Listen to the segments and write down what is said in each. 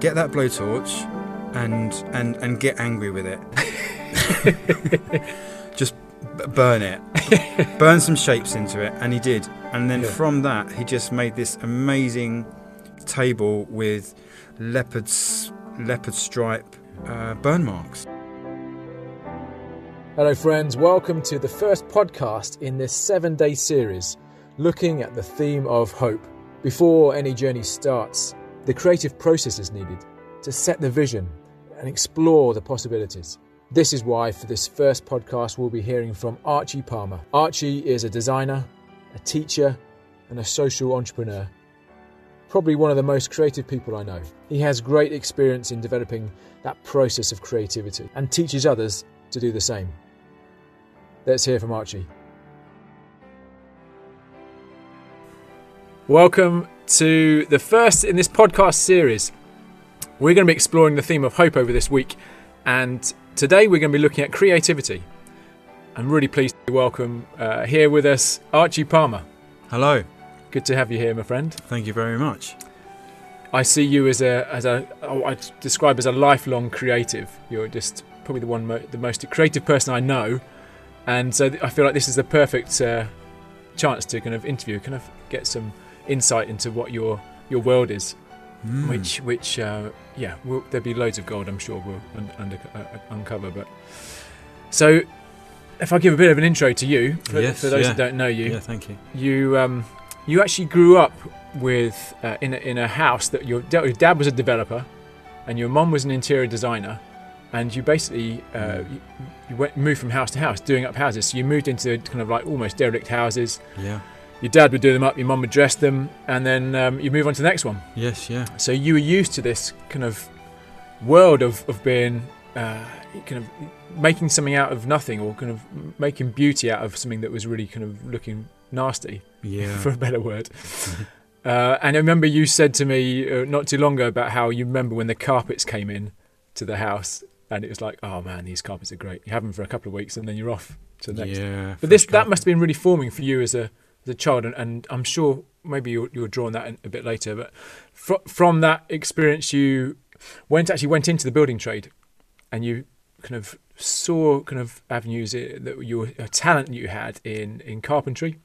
get that blowtorch and and and get angry with it. Just burn it, burn some shapes into it, and he did. And then Yeah. from that, he just made this amazing table with leopards leopard stripe uh, burn marks. Hello, friends. Welcome to the first podcast in this seven day series looking at the theme of hope. Before any journey starts, the creative process is needed to set the vision and explore the possibilities. This is why, for this first podcast, we'll be hearing from Archie Palmer. Archie is a designer, a teacher, and a social entrepreneur. Probably one of the most creative people I know. He has great experience in developing that process of creativity and teaches others to do the same. Let's hear from Archie. Welcome to the first in this podcast series. We're going to be exploring the theme of hope over this week, and today we're going to be looking at creativity. I'm really pleased to welcome uh, here with us Archie Palmer. Hello, Good to have you here, my friend. thank you very much. I see you as a as a oh, I describe as a lifelong creative. You're just probably the one mo- the most creative person I know, and so I feel like this is the perfect uh, chance to kind of interview, kind of get some insight into what your your world is. Mm. Which which uh, yeah, we'll, there'll be loads of gold. I'm sure we'll un- under, uh, uncover. But so, if I give a bit of an intro to you for, Yes, for those yeah. that don't know you, Yeah, thank you. you um, you actually grew up with uh, in a, in a house that your, your dad was a developer, and your mom was an interior designer, and you basically uh, you, you went moved from house to house doing up houses. So you moved into kind of like almost derelict houses. Yeah. Your dad would do them up, your mum would dress them, and then um, you move on to the next one. Yes. Yeah. So you were used to this kind of world of, of being uh, kind of making something out of nothing or kind of making beauty out of something that was really kind of looking nasty Yeah. for a better word. Uh, and I remember you said to me uh, not too long ago about how you remember when the carpets came in to the house, and it was like, oh man, these carpets are great. You have them for a couple of weeks, and then you're off to the next. yeah. But this fresh that must have been really forming for you as a as a child, and, and I'm sure maybe you'll, you'll draw on that in, a bit later. But fr- from that experience, you went actually went into the building trade, and you kind of saw kind of avenues i- that your talent you had in in carpentry,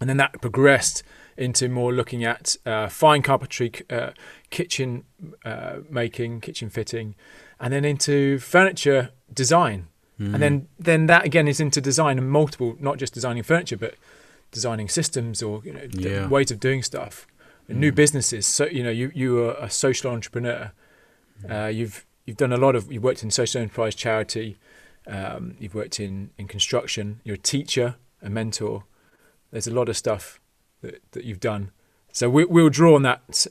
and then that progressed into more looking at uh, fine carpentry, uh, kitchen uh, making, kitchen fitting, and then into furniture design Mm. and then then that again is into design and multiple not just designing furniture but designing systems or you know Yeah. ways of doing stuff and new Mm. businesses so you know you you are a social entrepreneur uh, you've you've done a lot of you've worked in social enterprise charity um, you've worked in in construction you're a teacher a mentor there's a lot of stuff that, that you've done so we, we'll draw on that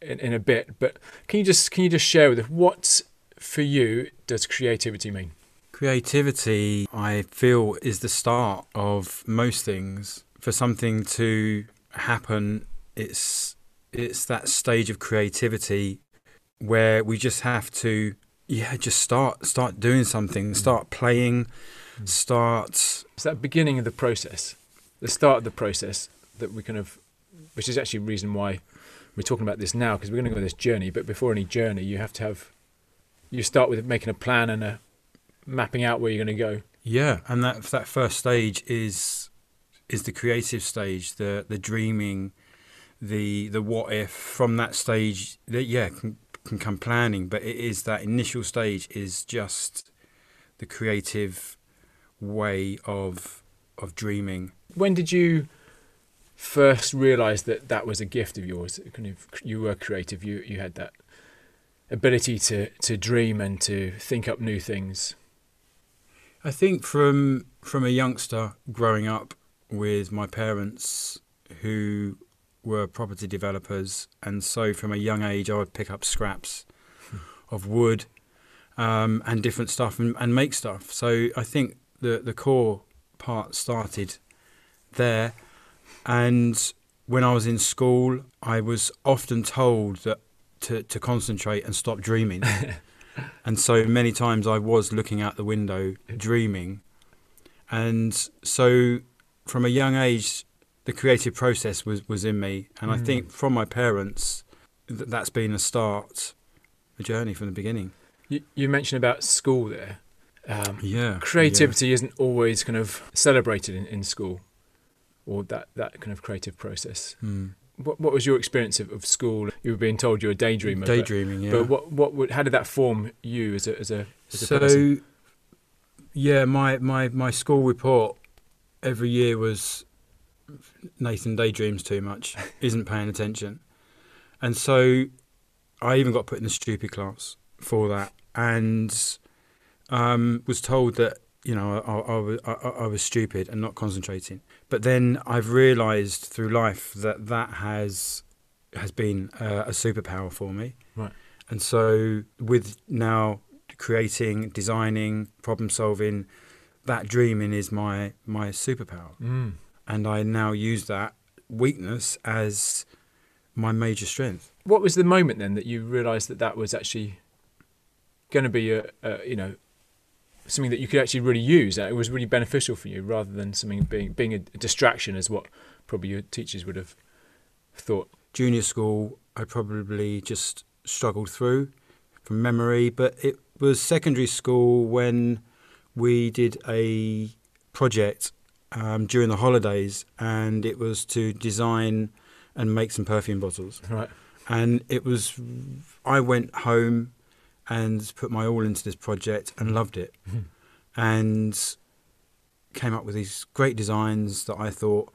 in, in a bit but can you just can you just share with us what for you does creativity mean Creativity, I feel, is the start of most things. For something to happen, it's it's that stage of creativity where we just have to, yeah, just start start doing something, start playing, Mm. start. It's that beginning of the process, the start of the process that we kind of, which is actually the reason why we're talking about this now because we're going to go on this journey. But before any journey, you have to have, you start with making a plan and a mapping out where you're going to go. Yeah, and that that first stage is is the creative stage, the the dreaming, the the what if. From that stage, that yeah, can, can come planning, but it is that initial stage is just the creative way of of dreaming. When did you first realize that that was a gift of yours? Kind of, you were creative. You you had that ability to to dream and to think up new things. I think from from a youngster growing up with my parents who were property developers, and so from a young age I would pick up scraps of wood um, and different stuff and, and make stuff. So I think the the core part started there, and when I was in school, I was often told that to to concentrate and stop dreaming. And so many times I was looking out the window dreaming. And so from a young age, the creative process was, was in me. And I Mm. think from my parents, th- that's been a start a journey from the beginning. You, you mentioned about school there. Um, Yeah, creativity isn't always kind of celebrated in, in school, or that, that kind of creative process. yeah. Hmm. What, what was your experience of, of school? You were being told you're a daydreamer. but- daydreaming. Yeah, But what what would, how did that form you as a as a, as a so person? yeah, my, my my school report every year was Nathan daydreams too much, isn't paying attention, and so I even got put in the stupid class for that, and um, was told that you know I, I, I, was- I, I was stupid and not concentrating. But then I've realised through life that that has has been uh, a superpower for me. Right. And so with now creating, designing, problem solving, that dreaming is my my superpower, Mm. and I now use that weakness as my major strength. What was the moment then that you realised that that was actually going to be a, a you know something that you could actually really use? That it was really beneficial for you, rather than something being being a distraction, as what probably your teachers would have thought. Junior school, I probably just struggled through from memory, but it was secondary school when we did a project um, during the holidays, and it was to design and make some perfume bottles. Right. and it was I went home and put my all into this project and loved it Mhm. and came up with these great designs that I thought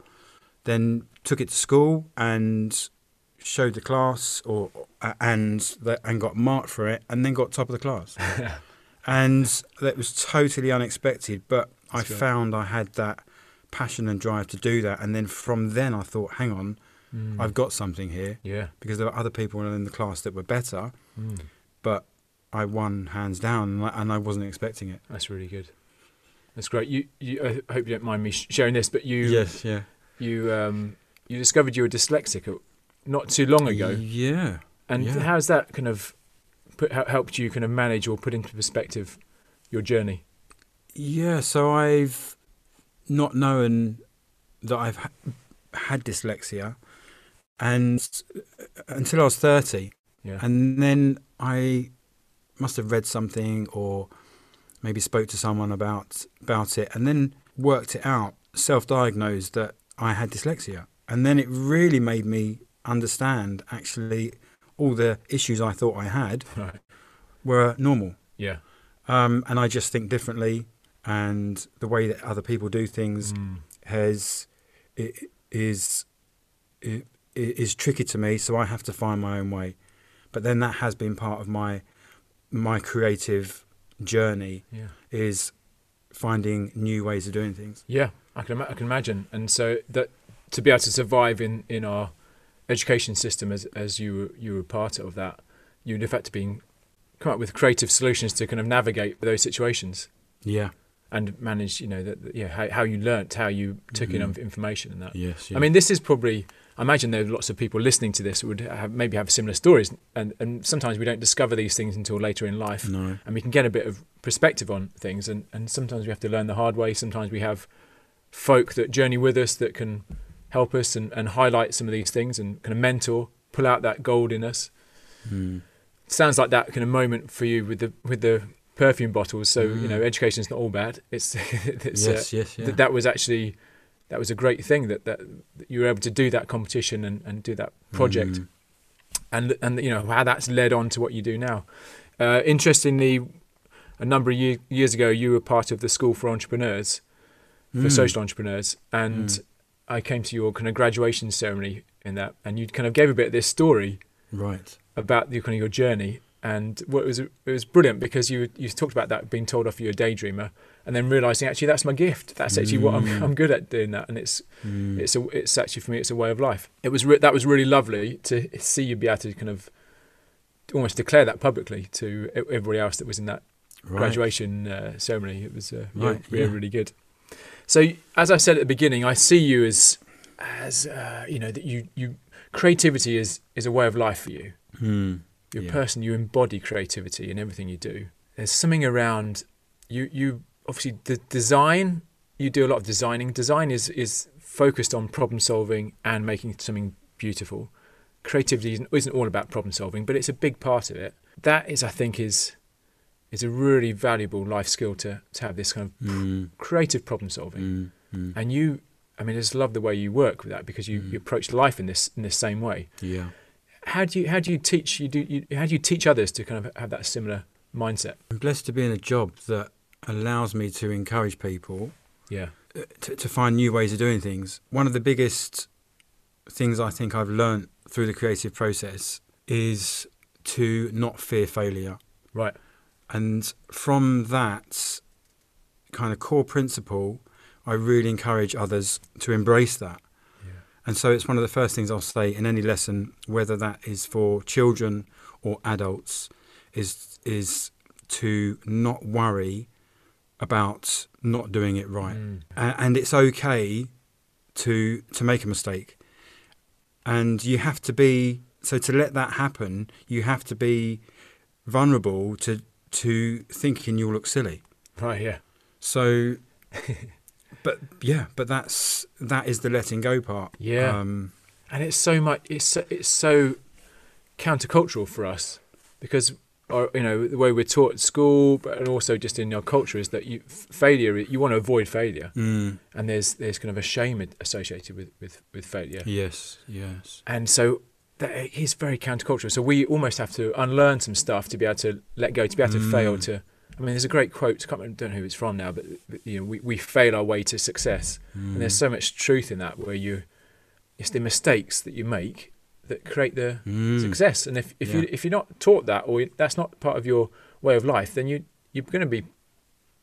then took it to school and showed the class or and and got marked for it and then got top of the class and that was totally unexpected but I That's great. found I had that passion and drive to do that and then from then I thought hang on Mm. I've got something here yeah. because there were other people in the class that were better, Mm. but I won hands down, and I, wasn't expecting it. That's really good. That's great. You, you I hope you don't mind me sharing this, but you yes, yeah, you um, you discovered you were dyslexic uh, not too long ago, Yeah, and yeah. how's that kind of put, helped you kind of manage or put into perspective your journey? yeah. So I've not known that I've ha- had dyslexia, and uh, until I was thirty, Yeah. and then I must have read something or maybe spoke to someone about about it, and then worked it out, self-diagnosed that I had dyslexia, and then it really made me understand actually all the issues I thought I had right. were normal, Yeah. um, and I just think differently, and the way that other people do things Mm. has i- is i- is tricky to me, so I have to find my own way. But then that has been part of my my creative journey Yeah. is finding new ways of doing things. Yeah. I can I can imagine, and so that to be able to survive in in our education system as as you were, you were part of that, you'd have had to be come up with creative solutions to kind of navigate those situations. Yeah. and manage you know that yeah how, how you learnt how you took in Mhm. inf- information and that Yes. i mean this is probably i imagine there are lots of people listening to this who would have, maybe have similar stories and and sometimes we don't discover these things until later in life no. and we can get a bit of perspective on things and and sometimes we have to learn the hard way sometimes we have folk that journey with us that can help us and, and highlight some of these things and kind of mentor pull out that gold in us Mm. sounds like that kind of moment for you with the with the perfume bottles so you Mm. know education is not all bad it's it's uh, yes. Yes. Yeah. that that was actually that was a great thing that, that that you were able to do that competition and, and do that project Mm. and and you know how that's led on to what you do now. Uh, interestingly, a number of year, years ago, you were part of the School for Entrepreneurs for Mm. social entrepreneurs, and Mm. I came to your kind of graduation ceremony in that, and you kind of gave a bit of this story Right. about the kind of your journey. And what was it was brilliant because you you talked about that being told off you're a daydreamer, and then realizing actually that's my gift. That's actually what I'm Mm. I'm good at doing that, and it's Mm. it's a, it's actually for me it's a way of life. It was re- that was really lovely to see you be able to kind of almost declare that publicly to everybody else that was in that right. graduation uh, ceremony. It was uh, Right, yeah. really good. So as I said at the beginning, I see you as as uh, you know that you you creativity is is a way of life for you. Mm. You're Yeah. a person. You embody creativity in everything you do. There's something around you. You obviously the design. You do a lot of designing. Design is is focused on problem solving and making something beautiful. Creativity isn't, isn't all about problem solving, but it's a big part of it. that is, I think, is is a really valuable life skill to to have this kind of Mm, creative problem solving. mm, mm. And you, I mean, I just love the way you work with that because you, Mm. you approach life in this in this same way. Yeah. How do you how do you teach you do you, how do you teach others to kind of have that similar mindset? I'm blessed to be in a job that allows me to encourage people Yeah. uh, to, to find new ways of doing things. One of the biggest things I think I've learned through the creative process is to not fear failure. Right. And from that kind of core principle, I really encourage others to embrace that. Yeah. And so it's one of the first things I'll say in any lesson, whether that is for children or adults, is is to not worry about not doing it right. Mm. And it's okay to to make a mistake and you have to be so to let that happen you have to be vulnerable to to thinking you'll look silly Right. Yeah. so but yeah but that's that is the letting go part Yeah. um and it's so much it's so, it's so countercultural for us because or, you know the way we're taught at school but and also just in our culture is that you f- failure you want to avoid failure mm, and there's there's kind of a shame associated with with, with failure yes yes and so that is very countercultural so we almost have to unlearn some stuff to be able to let go to be able to fail Mm. to I mean, there's a great quote. I can't remember, don't know who it's from now, but, but you know, we, we fail our way to success, mm, and there's so much truth in that. Where you, it's the mistakes that you make that create the mm, success. And if, if you if you're not taught that or that's not part of your way of life, then you you're going to be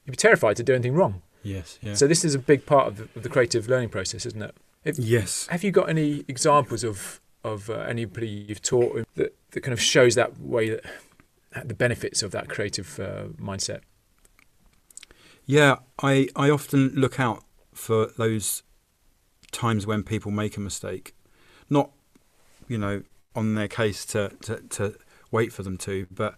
you'd be terrified to do anything wrong. yes yeah So this is a big part of the, of the creative learning process, isn't it? If, yes have you got any examples of of uh, anybody you've taught that, that kind of shows that way that the benefits of that creative uh, mindset? Yeah, I, I often look out for those times when people make a mistake. Not, you know, on their case to, to, to wait for them to, but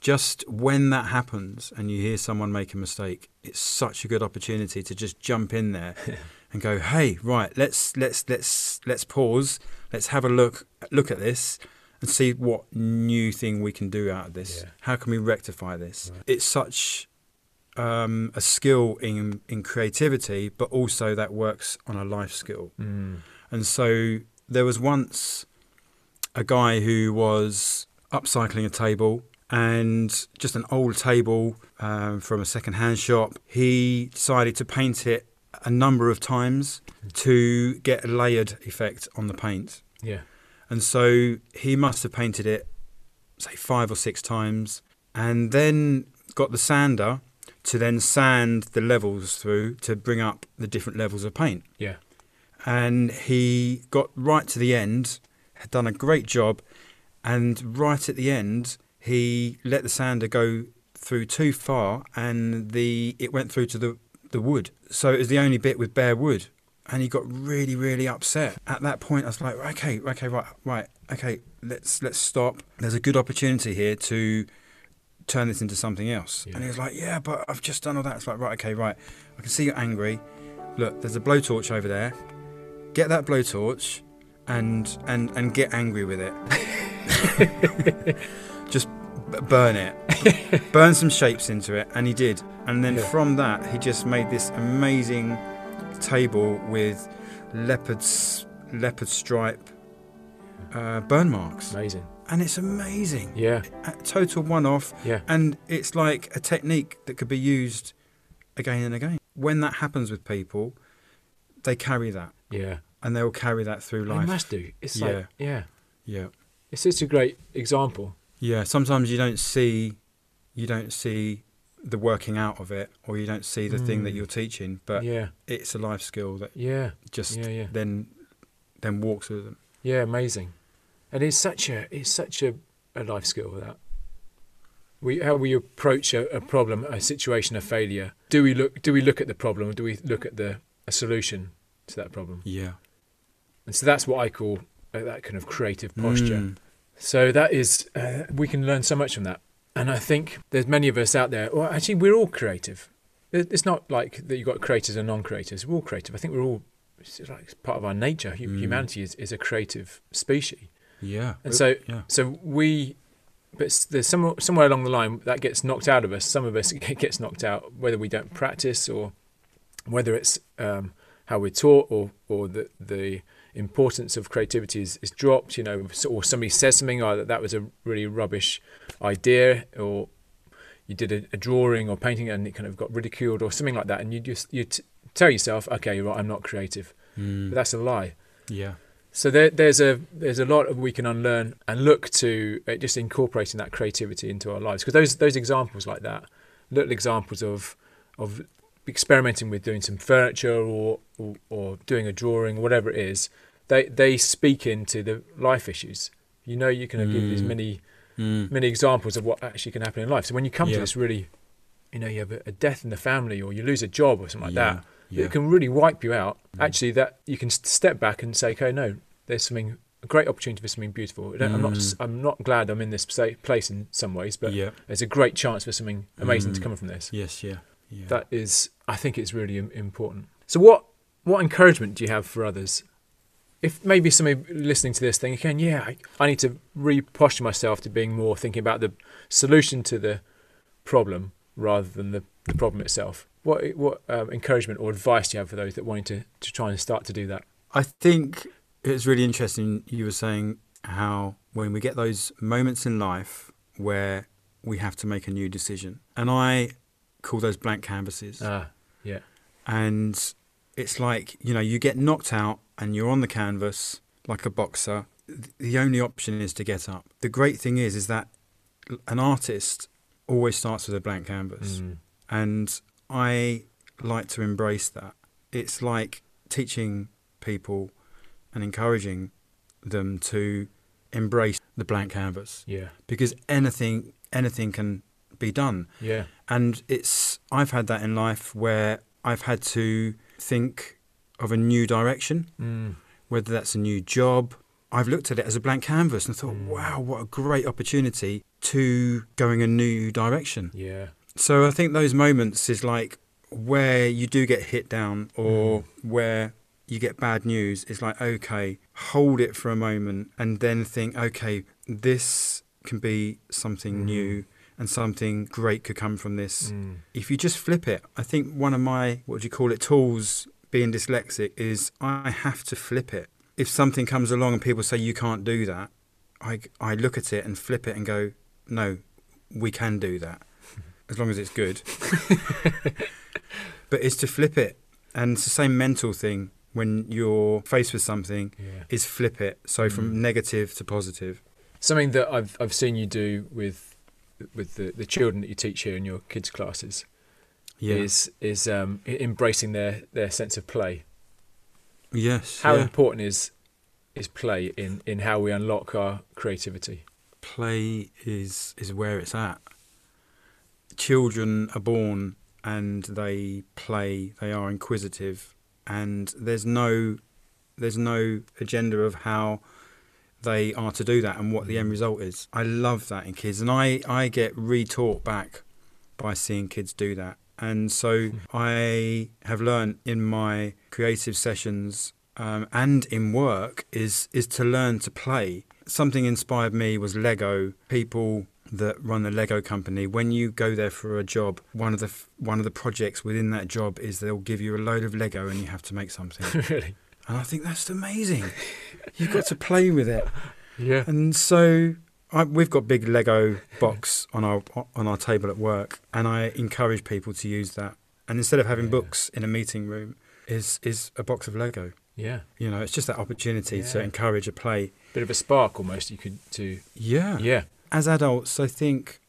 just when that happens and you hear someone make a mistake, it's such a good opportunity to just jump in there and go, Hey, right, let's let's let's let's pause, let's have a look look at this and see what new thing we can do out of this. Yeah. How can we rectify this? Right. It's such um, a skill in in creativity, but also that works on a life skill. Mm. And so there was once a guy who was upcycling a table and just an old table um, from a second-hand shop. He decided to paint it a number of times to get a layered effect on the paint. Yeah. And so he must have painted it, say, five or six times, and then got the sander to then sand the levels through to bring up the different levels of paint. Yeah. And he got right to the end, had done a great job, and right at the end, he let the sander go through too far, and the it went through to the the wood. So it was the only bit with bare wood, and he got really really upset. At that point, I was like, okay, okay, right, right, okay, let's let's stop. There's a good opportunity here to turn this into something else. Yeah. And he was like, yeah, but I've just done all that. It's like, right, okay, right. I can see you're angry. Look, there's a blowtorch over there. Get that blowtorch and and and get angry with it. just burn it. burn some shapes into it and he did. And then Yeah. from that he just made this amazing table with leopard's leopard stripe uh, burn marks. Amazing. And it's amazing. Yeah. A total one off Yeah. and it's like a technique that could be used again and again. When that happens with people, they carry that Yeah. and they'll carry that through life. They must do. It's Yeah. like yeah. Yeah. It's such a great example. Yeah, sometimes you don't see you don't see the working out of it or you don't see the thing that Mm. you're teaching, but yeah. it's a life skill that Yeah. just Yeah. Yeah. then then walks with them. Yeah. Amazing. And it's such a it's such a, a life skill that we how we approach a, a problem, a situation, a failure. Do we look do we look at the problem or do we look at the a solution to that problem? Yeah. And so that's what I call uh, that kind of creative posture. Mm. So that is, uh, we can learn so much from that. And I think there's many of us out there, well, actually, we're all creative. It's not like that you've got creators and non creators. We're all creative. I think we're all, it's like part of our nature. Mm. Humanity is, is a creative species. Yeah. And so, yeah. so we, but there's some, somewhere along the line that gets knocked out of us. Some of us it gets knocked out, whether we don't practice or whether it's um, how we're taught or or the the importance of creativity is, is dropped. You know, or somebody says something, oh, that that was a really rubbish idea, or you did a, a drawing or painting and it kind of got ridiculed or something like that, and you just you t- tell yourself, okay, you're right, I'm not creative. Mm. But that's a lie. yeah. So there, there's a there's a lot of we can unlearn and look to uh, just incorporating that creativity into our lives because those those examples like that, little examples of of experimenting with doing some furniture or or, or doing a drawing whatever it is, they they speak into the life issues. You know, you can give these Mm. many Mm. many examples of what actually can happen in life. So when you come Yeah. to this really, you know, you have a, death in the family or you lose a job or something like Yeah, that, yeah. it can really wipe you out. Mm. Actually, that you can step back and say, okay, no, there's something a great opportunity for something beautiful. I'm not Mm. I'm not glad I'm in this pla- place in some ways, but yeah. there's a great chance for something amazing to Mm. come from this. Yes. Yeah. Yeah. That is, I think it's really important. So what what encouragement do you have for others? If maybe somebody listening to this thing again, yeah, I, I need to reposture myself to being more thinking about the solution to the problem rather than the, the problem itself. What what um, encouragement or advice do you have for those that wanting to, to try and start to do that? I think it's really interesting. You were saying how when we get those moments in life where we have to make a new decision, and I call those blank canvases. Ah, yeah, and it's like you know you get knocked out and you're on the canvas like a boxer. The only option is to get up. The great thing is is that an artist always starts with a blank canvas. Mm. and i like to embrace that. It's like teaching people and encouraging them to embrace the blank canvas. Yeah, because anything anything can be done yeah, and it's I've had that in life where I've had to think of a new direction, mm. whether that's a new job. I've looked at it as a blank canvas and thought, Mm. wow, what a great opportunity to going a new direction. yeah, So I think those moments is like where you do get hit down or Mm. where you get bad news. It's like, okay, hold it for a moment and then think, okay, this can be something Mm. new and something great could come from this mm. if you just flip it, I think one of my, what do you call it, tools being dyslexic is I have to flip it. If something comes along and people say you can't do that, I, I look at it and flip it and go, no, we can do that as long as it's good. but it's to flip it. And it's the same mental thing when you're faced with something yeah. is flip it. So from Mm. negative to positive. Something that I've I've seen you do with with the, the children that you teach here in your kids' classes Yeah. is is um, embracing their, their sense of play. yes. How yeah. important is is play in, in how we unlock our creativity? play is is where it's at. Children are born and they play. They are inquisitive, and there's no there's no agenda of how they are to do that and what the end result is. I love that in kids, and I I get retaught back by seeing kids do that. And so I have learned in my creative sessions um, and in work is is to learn to play. Something inspired me was Lego. People that run the Lego company, when you go there for a job, one of the one of the projects within that job is they'll give you a load of Lego and you have to make something. really? And I think that's amazing. You've got to play with it. Yeah. And so I, we've got big Lego box on our on our table at work, and I encourage people to use that. And instead of having Yeah. books in a meeting room, is is a box of Lego. Yeah. You know, it's just that opportunity to encourage a play. Bit of a spark almost you could to Yeah. yeah. As adults, I think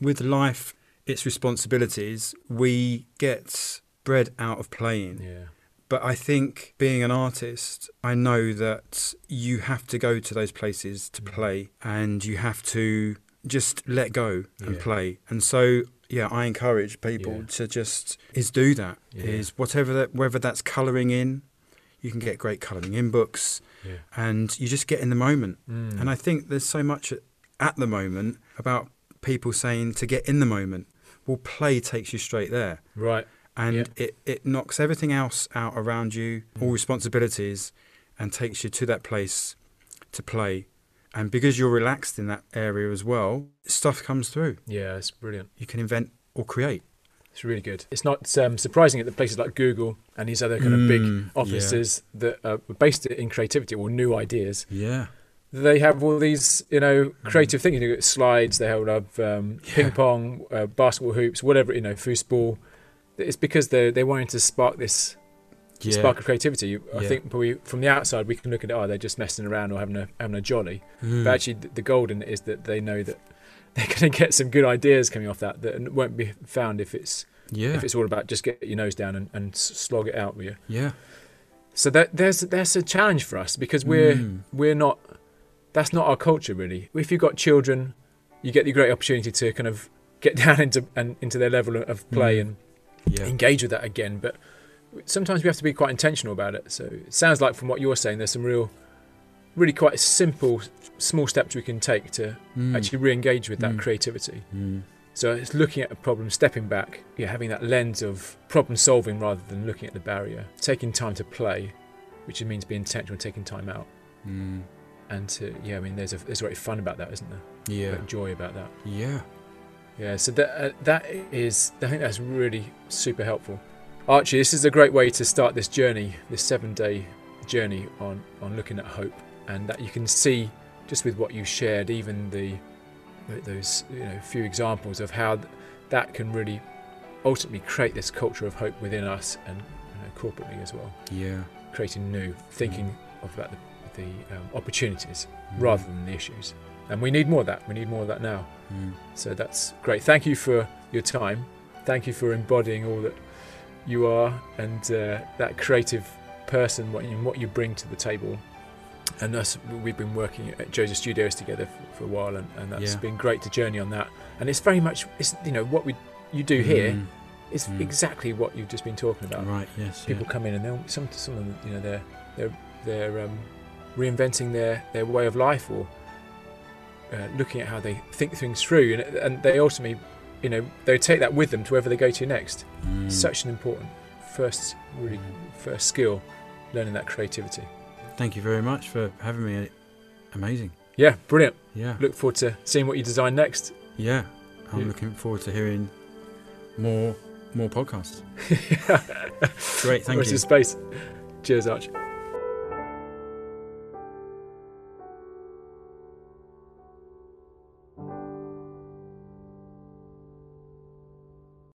with life, its responsibilities, we get bred out of playing. Yeah. But I think being an artist, I know that you have to go to those places to Mm. play and you have to just let go and Yeah. play. And so, yeah, I encourage people Yeah. to just is do that. Is Yeah. whatever that whether that's colouring in, you can get great colouring in books Yeah. and you just get in the moment. Mm. And I think there's so much at the moment about people saying to get in the moment. Well, play takes you straight there right. And Yeah. it, it knocks everything else out around you, all Mm. responsibilities, and takes you to that place to play. And because you're relaxed in that area as well, stuff comes through. Yeah, it's brilliant. You can invent or create. It's really good. It's not um, surprising at the places like Google and these other kind of big Mm, offices that are based in creativity or new ideas. Yeah. They have all these, you know, creative things. You know, slides. They hold up um, ping pong, uh, basketball hoops, whatever. You know, foosball. It's because they they wanting to spark this Yeah. spark of creativity. I Yeah. think from the outside we can look at it. Oh, they're just messing around or having a having a jolly. Mm. But actually, th- the golden is that they know that they're going to get some good ideas coming off that that won't be found if it's yeah. if it's all about just get your nose down and, and slog it out with you. yeah. So that there's there's a challenge for us because we're Mm. we're not that's not our culture really. If you've got children, you get the great opportunity to kind of get down into and into their level of play Mm. and Yeah. engage with that again. But sometimes we have to be quite intentional about it. So it sounds like from what you're saying, there's some real, really quite simple, small steps we can take to Mm. actually re-engage with that Mm. creativity. Mm. So it's looking at a problem, stepping back, yeah, having that lens of problem solving rather than looking at the barrier, taking time to play, which means being intentional, taking time out, Mm. and to yeah, I mean, there's a there's great fun about that, isn't there? Yeah. Joy about that. Yeah. Yeah, so that uh, that is I think that's really super helpful. Archie, this is a great way to start this journey, this seven day journey on on looking at hope, and that you can see just with what you shared, even the those you know few examples of how th- that can really ultimately create this culture of hope within us and you know, corporately as well, Yeah. creating new, thinking of about the, the um, opportunities Mm. rather than the issues. And we need more of that. We need more of that now. Mm. So that's great. Thank you for your time. Thank you for embodying all that you are and uh, that creative person, what you, what you bring to the table. And us, we've been working at Joseph Studios together for, for a while, and, and that's Yeah. been great to journey on that. And it's very much, it's you know what we you do here Mm. is Mm. exactly what you've just been talking about. Right. Yes. People come in and they'll some some of them, you know they're they're they're um, reinventing their their way of life or uh, looking at how they think things through, and, and they ultimately, you know, they take that with them to wherever they go to next. Mm. Such an important first, really first skill, learning that creativity. Thank you very much for having me. Amazing. Yeah, brilliant. Yeah. Look forward to seeing what you design next. Yeah. I'm Yeah. looking forward to hearing more more podcasts. Great. Thank Watch you. this space. Cheers, Arch.